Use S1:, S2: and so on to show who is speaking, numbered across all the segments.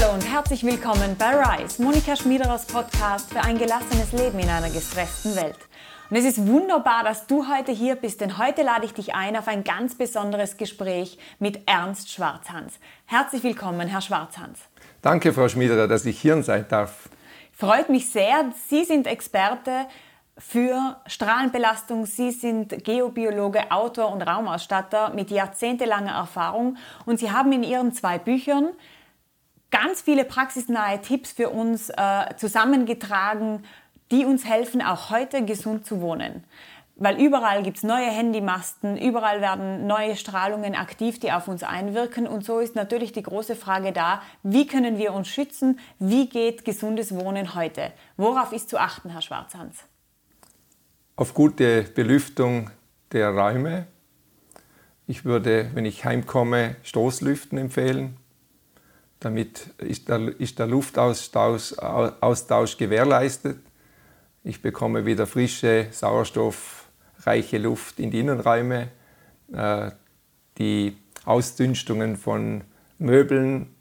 S1: Hallo und herzlich willkommen bei Rise, Monika Schmiederers Podcast für ein gelassenes Leben in einer gestressten Welt. Und es ist wunderbar, dass du heute hier bist, denn heute lade ich dich ein auf ein ganz besonderes Gespräch mit Ernst Schwarzhans. Herzlich willkommen, Herr Schwarzhans.
S2: Danke, Frau Schmiederer, dass ich hier sein darf.
S1: Freut mich sehr. Sie sind Experte für Strahlenbelastung. Sie sind Geobiologe, Autor und Raumausstatter mit jahrzehntelanger Erfahrung und Sie haben in Ihren zwei Büchern ganz viele praxisnahe Tipps für uns äh, zusammengetragen, die uns helfen, auch heute gesund zu wohnen. Weil überall gibt es neue Handymasten, überall werden neue Strahlungen aktiv, die auf uns einwirken. Und so ist natürlich die große Frage da, wie können wir uns schützen? Wie geht gesundes Wohnen heute? Worauf ist zu achten, Herr Schwarzhans?
S2: Auf gute Belüftung der Räume. Ich würde, wenn ich heimkomme, Stoßlüften empfehlen. Damit ist der, ist der Luftaustausch Austausch gewährleistet. Ich bekomme wieder frische, sauerstoffreiche Luft in die Innenräume. Äh, die Ausdünstungen von Möbeln,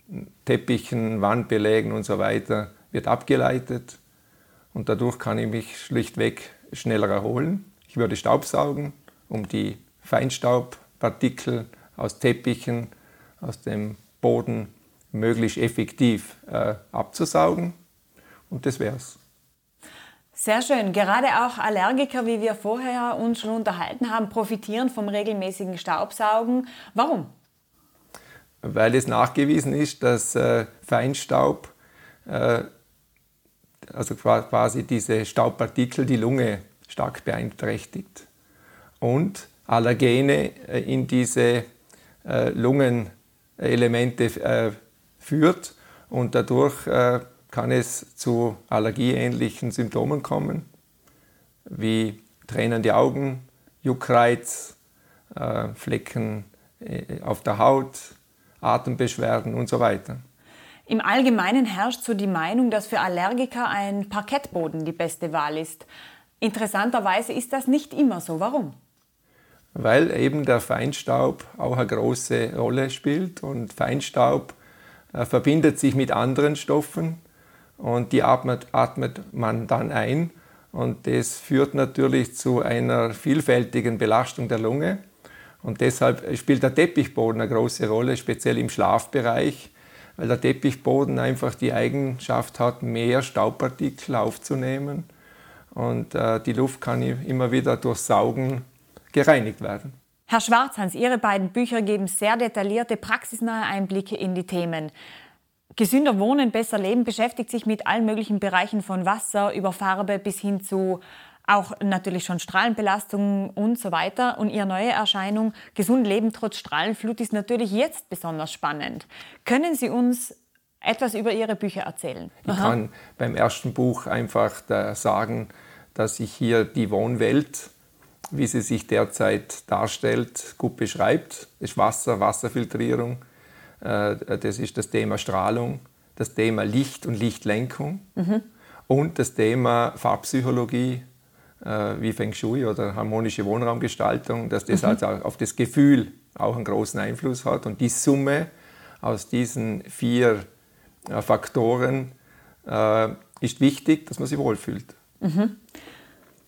S2: Teppichen, Wandbelägen und so weiter wird abgeleitet. Und dadurch kann ich mich schlichtweg schneller erholen. Ich würde Staubsaugen, um die Feinstaubpartikel aus Teppichen, aus dem Boden möglichst effektiv äh, abzusaugen. Und das wär's.
S1: Sehr schön. Gerade auch Allergiker, wie wir vorher uns schon unterhalten haben, profitieren vom regelmäßigen Staubsaugen. Warum?
S2: Weil es nachgewiesen ist, dass äh, Feinstaub, äh, also quasi diese Staubpartikel, die Lunge stark beeinträchtigt. Und Allergene äh, in diese äh, Lungenelemente äh, führt und dadurch äh, kann es zu allergieähnlichen Symptomen kommen, wie tränende Augen, Juckreiz, äh, Flecken äh, auf der Haut, Atembeschwerden und so weiter.
S1: Im Allgemeinen herrscht so die Meinung, dass für Allergiker ein Parkettboden die beste Wahl ist. Interessanterweise ist das nicht immer so. Warum?
S2: Weil eben der Feinstaub auch eine große Rolle spielt und Feinstaub verbindet sich mit anderen Stoffen und die atmet, atmet man dann ein. Und das führt natürlich zu einer vielfältigen Belastung der Lunge. Und deshalb spielt der Teppichboden eine große Rolle, speziell im Schlafbereich, weil der Teppichboden einfach die Eigenschaft hat, mehr Staubpartikel aufzunehmen. Und äh, die Luft kann immer wieder durch Saugen gereinigt werden.
S1: Herr Schwarzhans, Ihre beiden Bücher geben sehr detaillierte, praxisnahe Einblicke in die Themen. Gesünder Wohnen, besser Leben beschäftigt sich mit allen möglichen Bereichen von Wasser über Farbe bis hin zu auch natürlich schon Strahlenbelastung und so weiter. Und Ihre neue Erscheinung Gesund Leben trotz Strahlenflut ist natürlich jetzt besonders spannend. Können Sie uns etwas über Ihre Bücher erzählen?
S2: Ich Aha. kann beim ersten Buch einfach sagen, dass ich hier die Wohnwelt wie sie sich derzeit darstellt, gut beschreibt. Das ist Wasser, Wasserfiltrierung, äh, das ist das Thema Strahlung, das Thema Licht und Lichtlenkung mhm. und das Thema Farbpsychologie äh, wie Feng Shui oder harmonische Wohnraumgestaltung, dass das mhm. also auf das Gefühl auch einen großen Einfluss hat. Und die Summe aus diesen vier äh, Faktoren ist wichtig, dass man sich wohlfühlt. Mhm.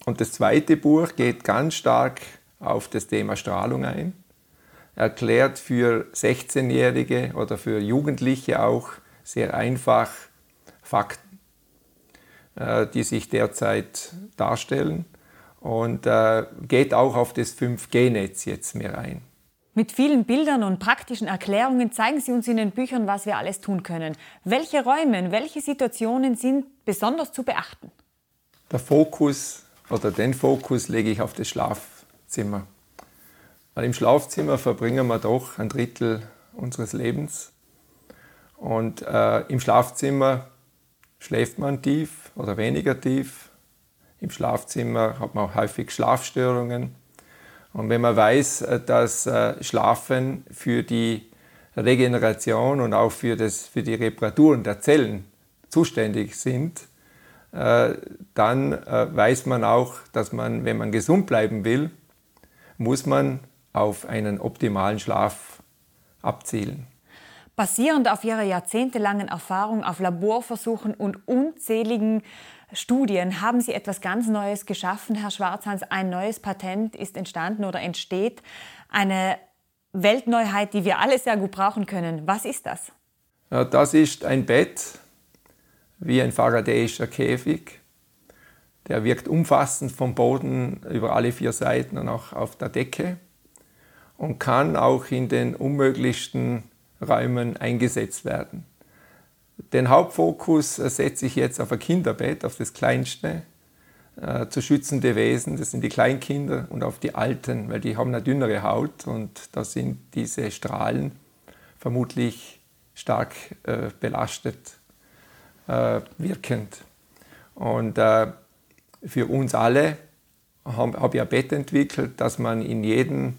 S2: Und das zweite Buch geht ganz stark auf das Thema Strahlung ein, erklärt für 16-Jährige oder für Jugendliche auch sehr einfach Fakten, äh, die sich derzeit darstellen und äh, geht auch auf das 5G-Netz jetzt mehr ein.
S1: Mit vielen Bildern und praktischen Erklärungen zeigen Sie uns in den Büchern, was wir alles tun können. Welche Räume, welche Situationen sind besonders zu beachten?
S2: Der Fokus oder den Fokus lege ich auf das Schlafzimmer. Weil im Schlafzimmer verbringen wir doch ein Drittel unseres Lebens. Und äh, im Schlafzimmer schläft man tief oder weniger tief. Im Schlafzimmer hat man auch häufig Schlafstörungen. Und wenn man weiß, äh, dass äh, Schlafen für die Regeneration und auch für, das, für die Reparaturen der Zellen zuständig sind, dann äh, weiß man auch, dass man, wenn man gesund bleiben will, muss man auf einen optimalen Schlaf abzielen.
S1: Basierend auf Ihrer jahrzehntelangen Erfahrung auf Laborversuchen und unzähligen Studien haben Sie etwas ganz Neues geschaffen, Herr Schwarzhans. Ein neues Patent ist entstanden oder entsteht. Eine Weltneuheit, die wir alle sehr gut brauchen können. Was ist das?
S2: Das ist ein Bett wie ein faradäischer Käfig. Der wirkt umfassend vom Boden über alle vier Seiten und auch auf der Decke und kann auch in den unmöglichsten Räumen eingesetzt werden. Den Hauptfokus setze ich jetzt auf ein Kinderbett, auf das kleinste, äh, zu schützende Wesen, das sind die Kleinkinder und auf die Alten, weil die haben eine dünnere Haut und da sind diese Strahlen vermutlich stark äh, belastet äh, wirkend. Und äh, für uns alle habe hab ich ein Bett entwickelt, das man in jeden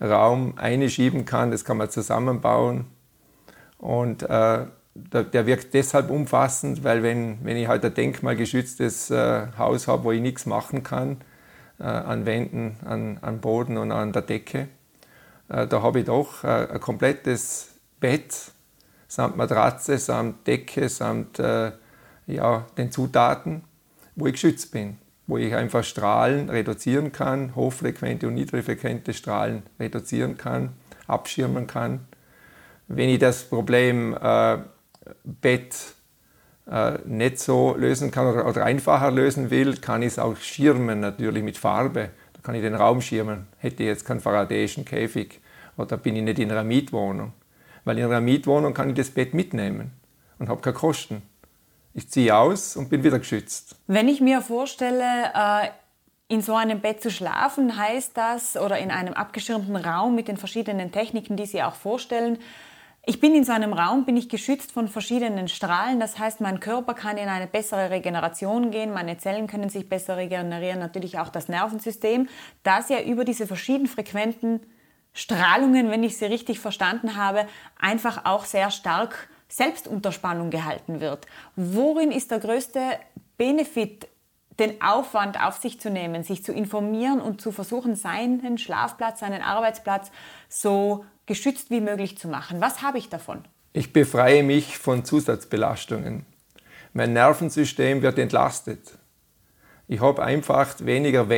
S2: Raum einschieben kann, das kann man zusammenbauen und äh, der wirkt deshalb umfassend, weil wenn, wenn ich halt ein denkmalgeschütztes äh, Haus habe, wo ich nichts machen kann, äh, an Wänden, an, an Boden und an der Decke, äh, da habe ich doch äh, ein komplettes Bett samt Matratze, samt Decke, samt äh, ja, den Zutaten, wo ich geschützt bin, wo ich einfach Strahlen reduzieren kann, hochfrequente und niedrigfrequente Strahlen reduzieren kann, abschirmen kann. Wenn ich das Problem äh, Bett äh, nicht so lösen kann oder, oder, einfacher lösen will, kann ich es auch schirmen, natürlich mit Farbe. Da kann ich den Raum schirmen. Hätte ich jetzt keinen faradäischen Käfig oder bin ich nicht in einer Mietwohnung. Weil in einer Mietwohnung kann ich das Bett mitnehmen und habe keine Kosten. Ich ziehe aus und bin wieder geschützt.
S1: Wenn ich mir vorstelle, äh, in so einem Bett zu schlafen, heißt das, oder in einem abgeschirmten Raum mit den verschiedenen Techniken, die Sie auch vorstellen, ich bin in so einem Raum, bin ich geschützt von verschiedenen Strahlen. Das heißt, mein Körper kann in eine bessere Regeneration gehen, meine Zellen können sich besser regenerieren, natürlich auch das Nervensystem, das ja über diese verschieden frequenten Strahlungen, wenn ich sie richtig verstanden habe, einfach auch sehr stark selbst unter Spannung gehalten wird. Worin ist der größte Benefit, den Aufwand auf sich zu nehmen, sich zu informieren und zu versuchen, seinen Schlafplatz, seinen Arbeitsplatz so geschützt wie möglich zu machen. Was habe ich davon?
S2: Ich befreie mich von Zusatzbelastungen. Mein Nervensystem wird entlastet. Ich habe einfach weniger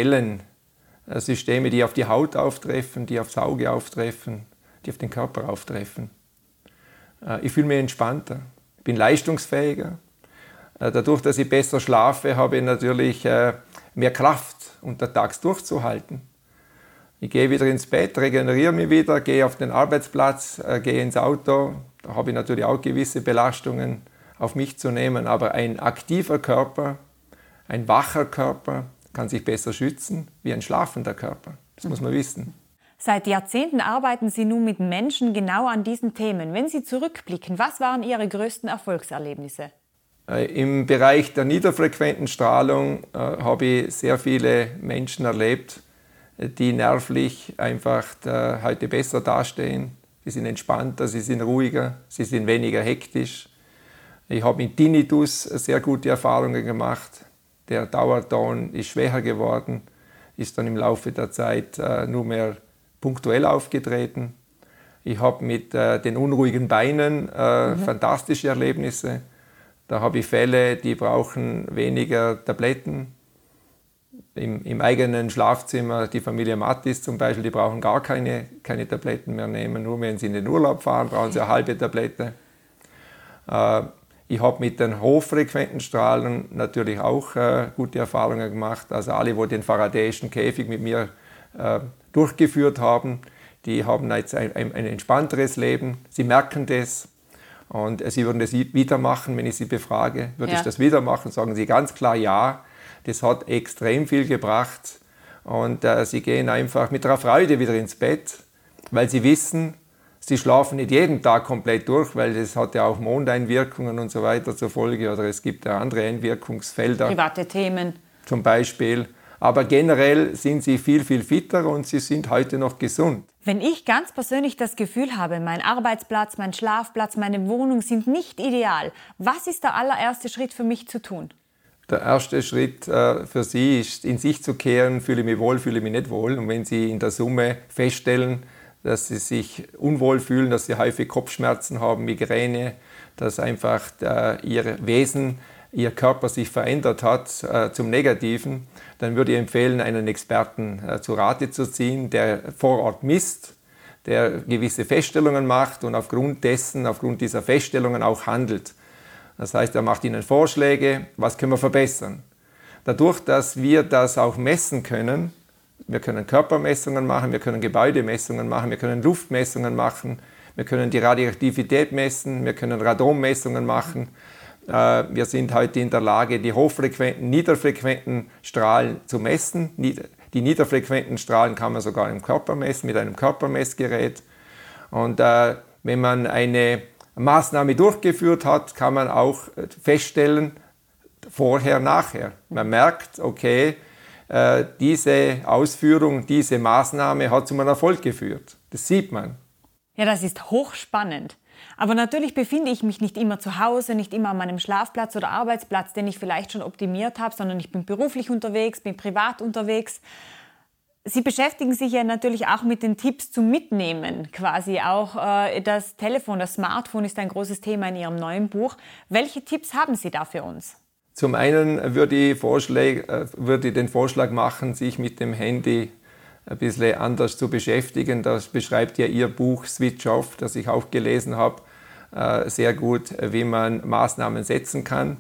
S2: Wellensysteme, die auf die Haut auftreffen, die aufs Auge auftreffen, die auf den Körper auftreffen. Äh, ich fühle mich entspannter, bin leistungsfähiger. Äh, dadurch, dass ich besser schlafe, habe ich natürlich äh, mehr Kraft, untertags durchzuhalten. Ich gehe wieder ins Bett, regeneriere mich wieder, gehe auf den Arbeitsplatz, äh, gehe ins Auto. Da habe ich natürlich auch gewisse Belastungen auf mich zu nehmen. Aber ein aktiver Körper, ein wacher Körper kann sich besser schützen wie ein schlafender Körper. Das muss man wissen.
S1: Seit Jahrzehnten arbeiten Sie nun mit Menschen genau an diesen Themen. Wenn Sie zurückblicken, was waren Ihre größten Erfolgserlebnisse?
S2: Äh, Im Bereich der niederfrequenten Strahlung äh, habe ich sehr viele Menschen erlebt, die nervlich einfach heute besser dastehen. Sie sind entspannter, sie sind ruhiger, sie sind weniger hektisch. Ich habe mit Tinnitus sehr gute Erfahrungen gemacht. Der Dauerton ist schwächer geworden, ist dann im Laufe der Zeit äh, nur mehr punktuell aufgetreten. Ich habe mit äh, den unruhigen Beinen äh, mhm. fantastische Erlebnisse. Da habe ich Fälle, die brauchen weniger Tabletten, im, im, eigenen Schlafzimmer, die Familie Mattis zum Beispiel, die brauchen gar keine, keine Tabletten mehr nehmen, nur wenn sie in den Urlaub fahren, brauchen sie eine halbe Tablette. Äh, ich habe mit den hochfrequenten Strahlen natürlich auch äh, gute Erfahrungen gemacht. Also alle, die den faradäischen Käfig mit mir äh, durchgeführt haben, die haben jetzt ein, ein, ein, entspannteres Leben. Sie merken das und sie würden das wieder machen, wenn ich sie befrage. Würde ja. ich das wieder machen? Sagen sie ganz klar ja das hat extrem viel gebracht. Und äh, sie gehen einfach mit der Freude wieder ins Bett, weil sie wissen, sie schlafen nicht jeden Tag komplett durch, weil das hat ja auch Mondeinwirkungen und so weiter zur Folge oder es gibt ja andere Einwirkungsfelder.
S1: Private Themen.
S2: Zum Beispiel. Aber generell sind sie viel, viel fitter und sie sind heute noch gesund.
S1: Wenn ich ganz persönlich das Gefühl habe, mein Arbeitsplatz, mein Schlafplatz, meine Wohnung sind nicht ideal, was ist der allererste Schritt für mich zu tun?
S2: der erste Schritt äh, für Sie ist, in sich zu kehren, fühle ich mich wohl, fühle ich mich nicht wohl. Und wenn Sie in der Summe feststellen, dass sie sich unwohl fühlen, dass sie häufig Kopfschmerzen haben, Migräne, dass einfach ihr Wesen, ihr Körper sich verändert hat äh, zum Negativen, dann würde ich empfehlen, einen Experten äh, zu Rate zu ziehen, der vor Ort misst, der gewisse Feststellungen macht und aufgrund dessen, aufgrund dieser Feststellungen auch handelt. Das heißt, er macht Ihnen Vorschläge, was können wir verbessern. Dadurch, dass wir das auch messen können, wir können Körpermessungen machen, wir können Gebäudemessungen machen, wir können Luftmessungen machen, wir können die Radioaktivität messen, wir können Radonmessungen machen. Äh, wir sind heute in der Lage, die hochfrequenten, niederfrequenten Strahlen zu messen. Die niederfrequenten Strahlen kann man sogar im Körper messen mit einem Körpermessgerät. Und äh, wenn man eine Maßnahme durchgeführt hat, kann man auch feststellen, vorher, nachher. Man merkt, okay, äh, diese Ausführung, diese Maßnahme hat zu einem Erfolg geführt. Das sieht man.
S1: Ja, das ist hochspannend. Aber natürlich befinde ich mich nicht immer zu Hause, nicht immer an meinem Schlafplatz oder Arbeitsplatz, den ich vielleicht schon optimiert habe, sondern ich bin beruflich unterwegs, bin privat unterwegs. Sie beschäftigen sich ja natürlich auch mit den Tipps zum Mitnehmen, quasi auch äh, das Telefon, das Smartphone ist ein großes Thema in Ihrem neuen Buch. Welche Tipps haben Sie da für uns?
S2: Zum einen würde ich, Vorschläge, äh, würde ich den Vorschlag machen, sich mit dem Handy ein bisschen anders zu beschäftigen. Das beschreibt ja Ihr Buch Switch Off, das ich auch gelesen habe, äh, sehr gut, wie man Maßnahmen setzen kann.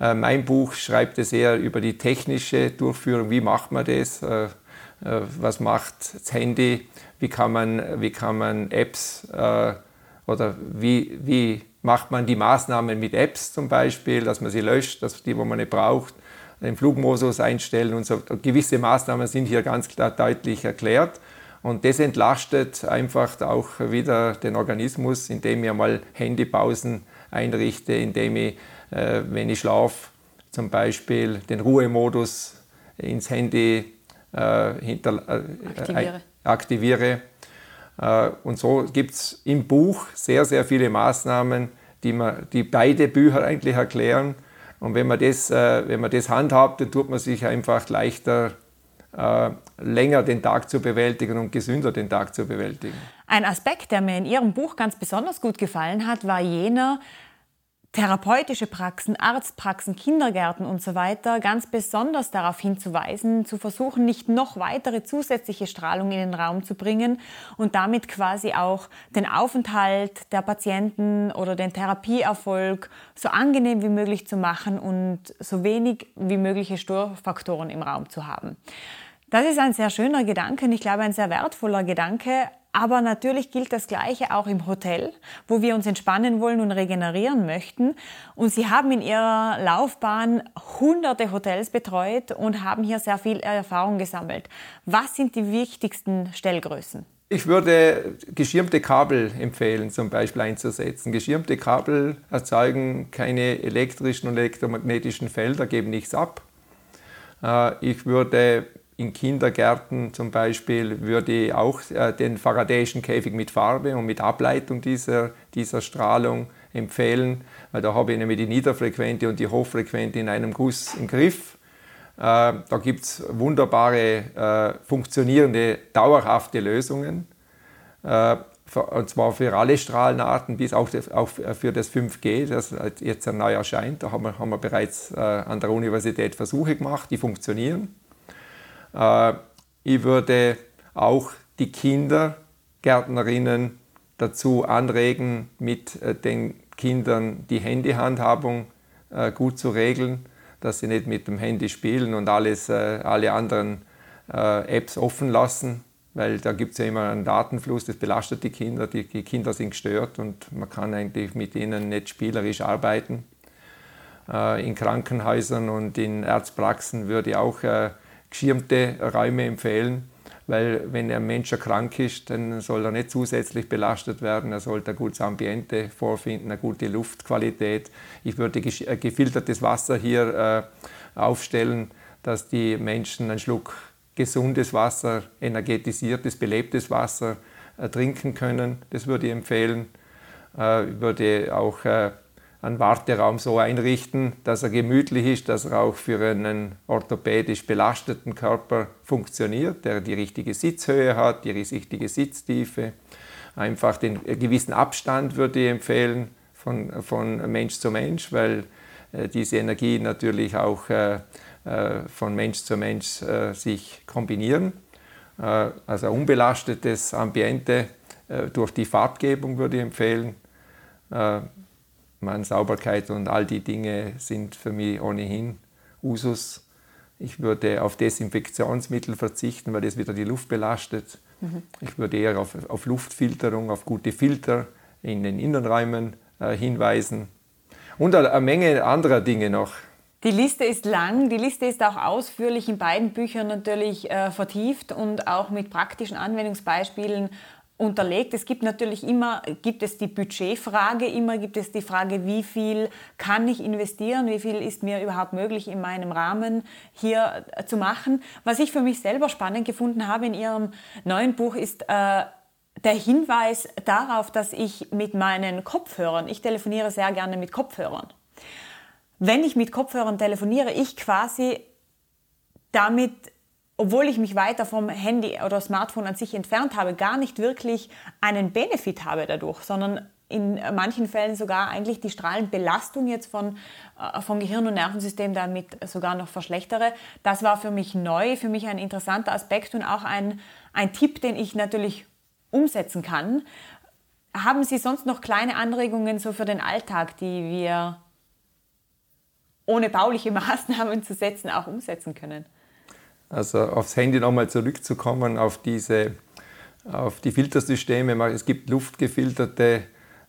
S2: Äh, mein Buch schreibt es eher über die technische Durchführung, wie macht man das, was macht das Handy, wie kann man, wie kann man Apps oder wie, wie macht man die Maßnahmen mit Apps zum Beispiel, dass man sie löscht, dass die, wo man nicht braucht, den Flugmodus einstellen und so. Gewisse Maßnahmen sind hier ganz klar deutlich erklärt. Und das entlastet einfach auch wieder den Organismus, indem ich mal Handypausen einrichte, indem ich, äh, wenn ich schlafe, zum Beispiel den Ruhemodus ins Handy äh, hinter, äh, aktiviere. aktiviere äh, und so gibt es im Buch sehr, sehr viele Maßnahmen, die, man, die beide Bücher eigentlich erklären. Und wenn man das, äh, wenn man das handhabt, dann tut man sich einfach leichter, äh, länger den Tag zu bewältigen und gesünder den Tag zu bewältigen.
S1: Ein Aspekt, der mir in Ihrem Buch ganz besonders gut gefallen hat, war jener, therapeutische Praxen, Arztpraxen, Kindergärten und so weiter ganz besonders darauf hinzuweisen, zu versuchen, nicht noch weitere zusätzliche Strahlung in den Raum zu bringen und damit quasi auch den Aufenthalt der Patienten oder den Therapieerfolg so angenehm wie möglich zu machen und so wenig wie mögliche Störfaktoren im Raum zu haben. Das ist ein sehr schöner Gedanke und ich glaube ein sehr wertvoller Gedanke, aber natürlich gilt das Gleiche auch im Hotel, wo wir uns entspannen wollen und regenerieren möchten. Und Sie haben in Ihrer Laufbahn hunderte Hotels betreut und haben hier sehr viel Erfahrung gesammelt. Was sind die wichtigsten Stellgrößen?
S2: Ich würde geschirmte Kabel empfehlen, zum Beispiel einzusetzen. Geschirmte Kabel erzeugen keine elektrischen und elektromagnetischen Felder, geben nichts ab. Äh, ich würde in Kindergärten zum Beispiel würde auch äh, den faradäischen Käfig mit Farbe und mit Ableitung dieser, dieser Strahlung empfehlen, weil da habe ich nämlich die niederfrequente und die hochfrequente in einem Guss im Griff. Äh, da gibt es wunderbare, äh, funktionierende, dauerhafte Lösungen. Und zwar für alle Strahlenarten, bis auch, auch für das 5G, das jetzt neu erscheint. Da haben wir, haben wir bereits an der Universität Versuche gemacht, die funktionieren. Äh, ich würde auch die Kindergärtnerinnen dazu anregen, mit äh, den Kindern die Handyhandhabung äh, gut zu regeln, dass sie nicht mit dem Handy spielen und alles, alle anderen Apps offen lassen, weil da gibt es ja immer einen Datenfluss, das belastet die Kinder, die, Kinder sind gestört und man kann eigentlich mit ihnen nicht spielerisch arbeiten. in Krankenhäusern und in Arztpraxen würde ich auch geschirmte Räume empfehlen, weil wenn ein Mensch krank ist, dann soll er nicht zusätzlich belastet werden, er sollte ein gutes Ambiente vorfinden, eine gute Luftqualität. Ich würde äh, gefiltertes Wasser hier äh, aufstellen, dass die Menschen einen Schluck gesundes Wasser, energetisiertes, belebtes Wasser äh, trinken können. Das würde ich empfehlen. Ich würde auch einen Warteraum so einrichten, dass er gemütlich ist, dass er auch für einen orthopädisch belasteten Körper funktioniert, der die richtige Sitzhöhe hat, die richtige Sitztiefe. Einfach den gewissen Abstand würde ich empfehlen von, von Mensch zu Mensch, weil äh, diese Energie natürlich auch äh, äh, von Mensch zu Mensch äh, sich kombinieren. Äh, also unbelastetes Ambiente äh, durch die Farbgebung würde ich empfehlen meine, Sauberkeit und all die Dinge sind für mich ohnehin Usus. Ich würde auf Desinfektionsmittel verzichten, weil das wieder die Luft belastet. Mhm. Ich würde eher auf, auf, Luftfilterung, auf gute Filter in den Innenräumen äh, hinweisen. Und eine Menge anderer Dinge noch.
S1: Die Liste ist lang, die Liste ist auch ausführlich in beiden Büchern natürlich äh, vertieft und auch mit praktischen Anwendungsbeispielen unterlegt. Es gibt natürlich immer, gibt es die Budgetfrage, immer gibt es die Frage, wie viel kann ich investieren, wie viel ist mir überhaupt möglich in meinem Rahmen hier äh, zu machen. Was ich für mich selber spannend gefunden habe in Ihrem neuen Buch ist äh, der Hinweis darauf, dass ich mit meinen Kopfhörern, ich telefoniere sehr gerne mit Kopfhörern, wenn ich mit Kopfhörern telefoniere, ich quasi damit obwohl ich mich weiter vom Handy oder Smartphone an sich entfernt habe, gar nicht wirklich einen Benefit habe dadurch, sondern in manchen Fällen sogar eigentlich die Strahlenbelastung jetzt von, äh, von Gehirn und Nervensystem damit sogar noch verschlechtere. Das war für mich neu, für mich ein interessanter Aspekt und auch ein, ein Tipp, den ich natürlich umsetzen kann. Haben Sie sonst noch kleine Anregungen so für den Alltag, die wir ohne bauliche Maßnahmen zu setzen auch umsetzen können?
S2: Also aufs Handy nochmal zurückzukommen, auf, diese, auf die Filtersysteme. Es gibt luftgefilterte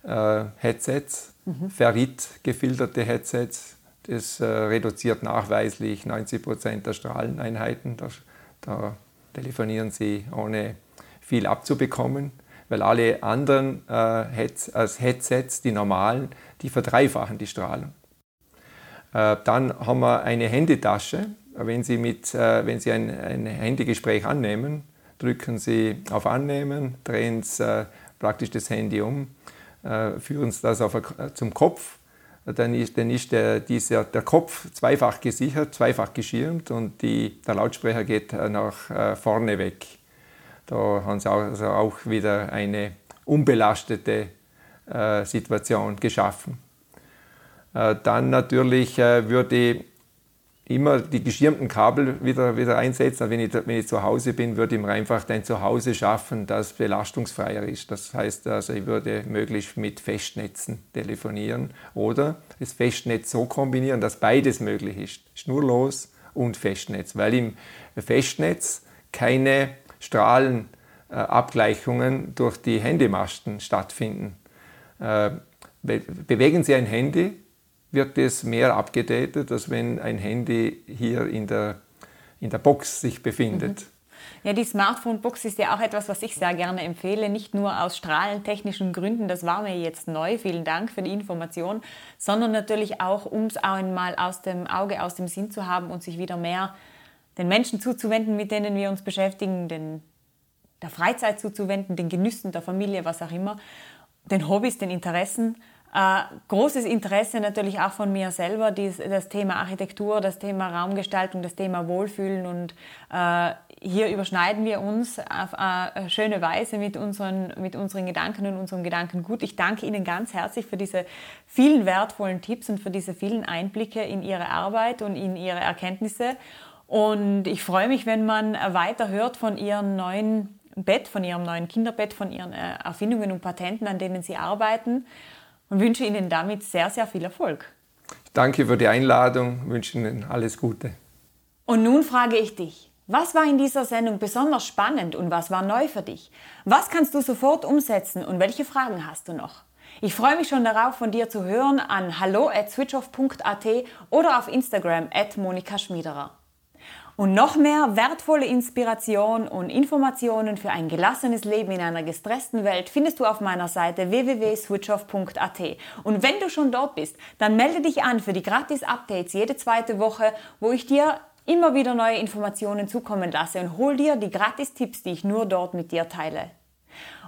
S2: äh, Headsets, mhm. Ferrit gefilterte Headsets. Das äh, reduziert nachweislich 90 Prozent der Strahleneinheiten. Da, da, telefonieren Sie ohne viel abzubekommen, weil alle anderen äh, Heads, als Headsets, die normalen, die verdreifachen die Strahlung. Äh, dann haben wir eine Handytasche, wenn Sie, mit, äh, wenn Sie ein, ein Handygespräch annehmen, drücken Sie auf Annehmen, drehen Sie äh, praktisch das Handy um, äh, führen Sie das auf, zum Kopf, dann ist, dann ist der, dieser, der Kopf zweifach gesichert, zweifach geschirmt und die, der Lautsprecher geht nach vorne weg. Da haben Sie also auch wieder eine unbelastete Situation geschaffen. Dann natürlich würde immer die geschirmten Kabel wieder, wieder einsetzen. Wenn ich, wenn ich zu Hause bin, würde ich mir einfach dein Zuhause schaffen, das belastungsfreier ist. Das heißt, also ich würde möglichst mit Festnetzen telefonieren oder das Festnetz so kombinieren, dass beides möglich ist. Schnurlos und Festnetz, weil im Festnetz keine Strahlenabgleichungen durch die Handymasten stattfinden. Äh, bewegen Sie ein Handy, wird es mehr abgedatet, als wenn ein Handy hier in der, in der Box sich befindet. Mhm.
S1: Ja, die Smartphone-Box ist ja auch etwas, was ich sehr gerne empfehle, nicht nur aus strahlentechnischen Gründen, das war mir jetzt neu, vielen Dank für die Information, sondern natürlich auch, um es einmal aus dem Auge, aus dem Sinn zu haben und sich wieder mehr den Menschen zuzuwenden, mit denen wir uns beschäftigen, den, der Freizeit zuzuwenden, den Genüssen der Familie, was auch immer, den Hobbys, den Interessen großes Interesse natürlich auch von mir selber, dies, das Thema Architektur, das Thema Raumgestaltung, das Thema Wohlfühlen und äh, hier überschneiden wir uns auf eine schöne Weise mit unseren, mit unseren Gedanken und unserem Gedankengut. Ich danke Ihnen ganz herzlich für diese vielen wertvollen Tipps und für diese vielen Einblicke in Ihre Arbeit und in Ihre Erkenntnisse. Und ich freue mich, wenn man weiter hört von Ihrem neuen Bett, von Ihrem neuen Kinderbett, von Ihren äh, Erfindungen und Patenten, an denen Sie arbeiten und wünsche Ihnen damit sehr, sehr viel Erfolg.
S2: Danke für die Einladung, wünsche Ihnen alles Gute.
S1: Und nun frage ich dich, was war in dieser Sendung besonders spannend und was war neu für dich? Was kannst du sofort umsetzen und welche Fragen hast du noch? Ich freue mich schon darauf, von dir zu hören an hallo at switchoff.at oder auf Instagram at Monika Schmiederer. Und noch mehr wertvolle Inspiration und Informationen für ein gelassenes Leben in einer gestressten Welt findest du auf meiner Seite www.switchoff.at. Und wenn du schon dort bist, dann melde dich an für die Gratis-Updates jede zweite Woche, wo ich dir immer wieder neue Informationen zukommen lasse und hol dir die Gratis-Tipps, die ich nur dort mit dir teile.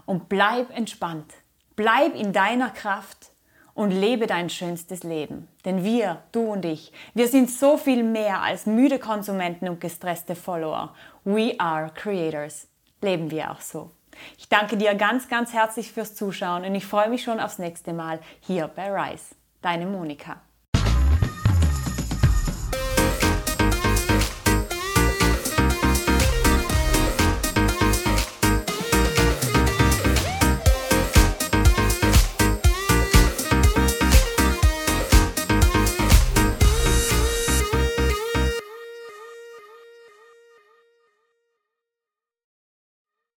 S1: Und bleib entspannt, bleib in deiner Kraft und lebe dein schönstes Leben. Denn wir, du und ich, wir sind so viel mehr als müde Konsumenten und gestresste Follower. We are creators. Leben wir auch so. Ich danke dir ganz, ganz herzlich fürs Zuschauen und ich freue mich schon aufs nächste Mal hier bei Rise. Deine Monika.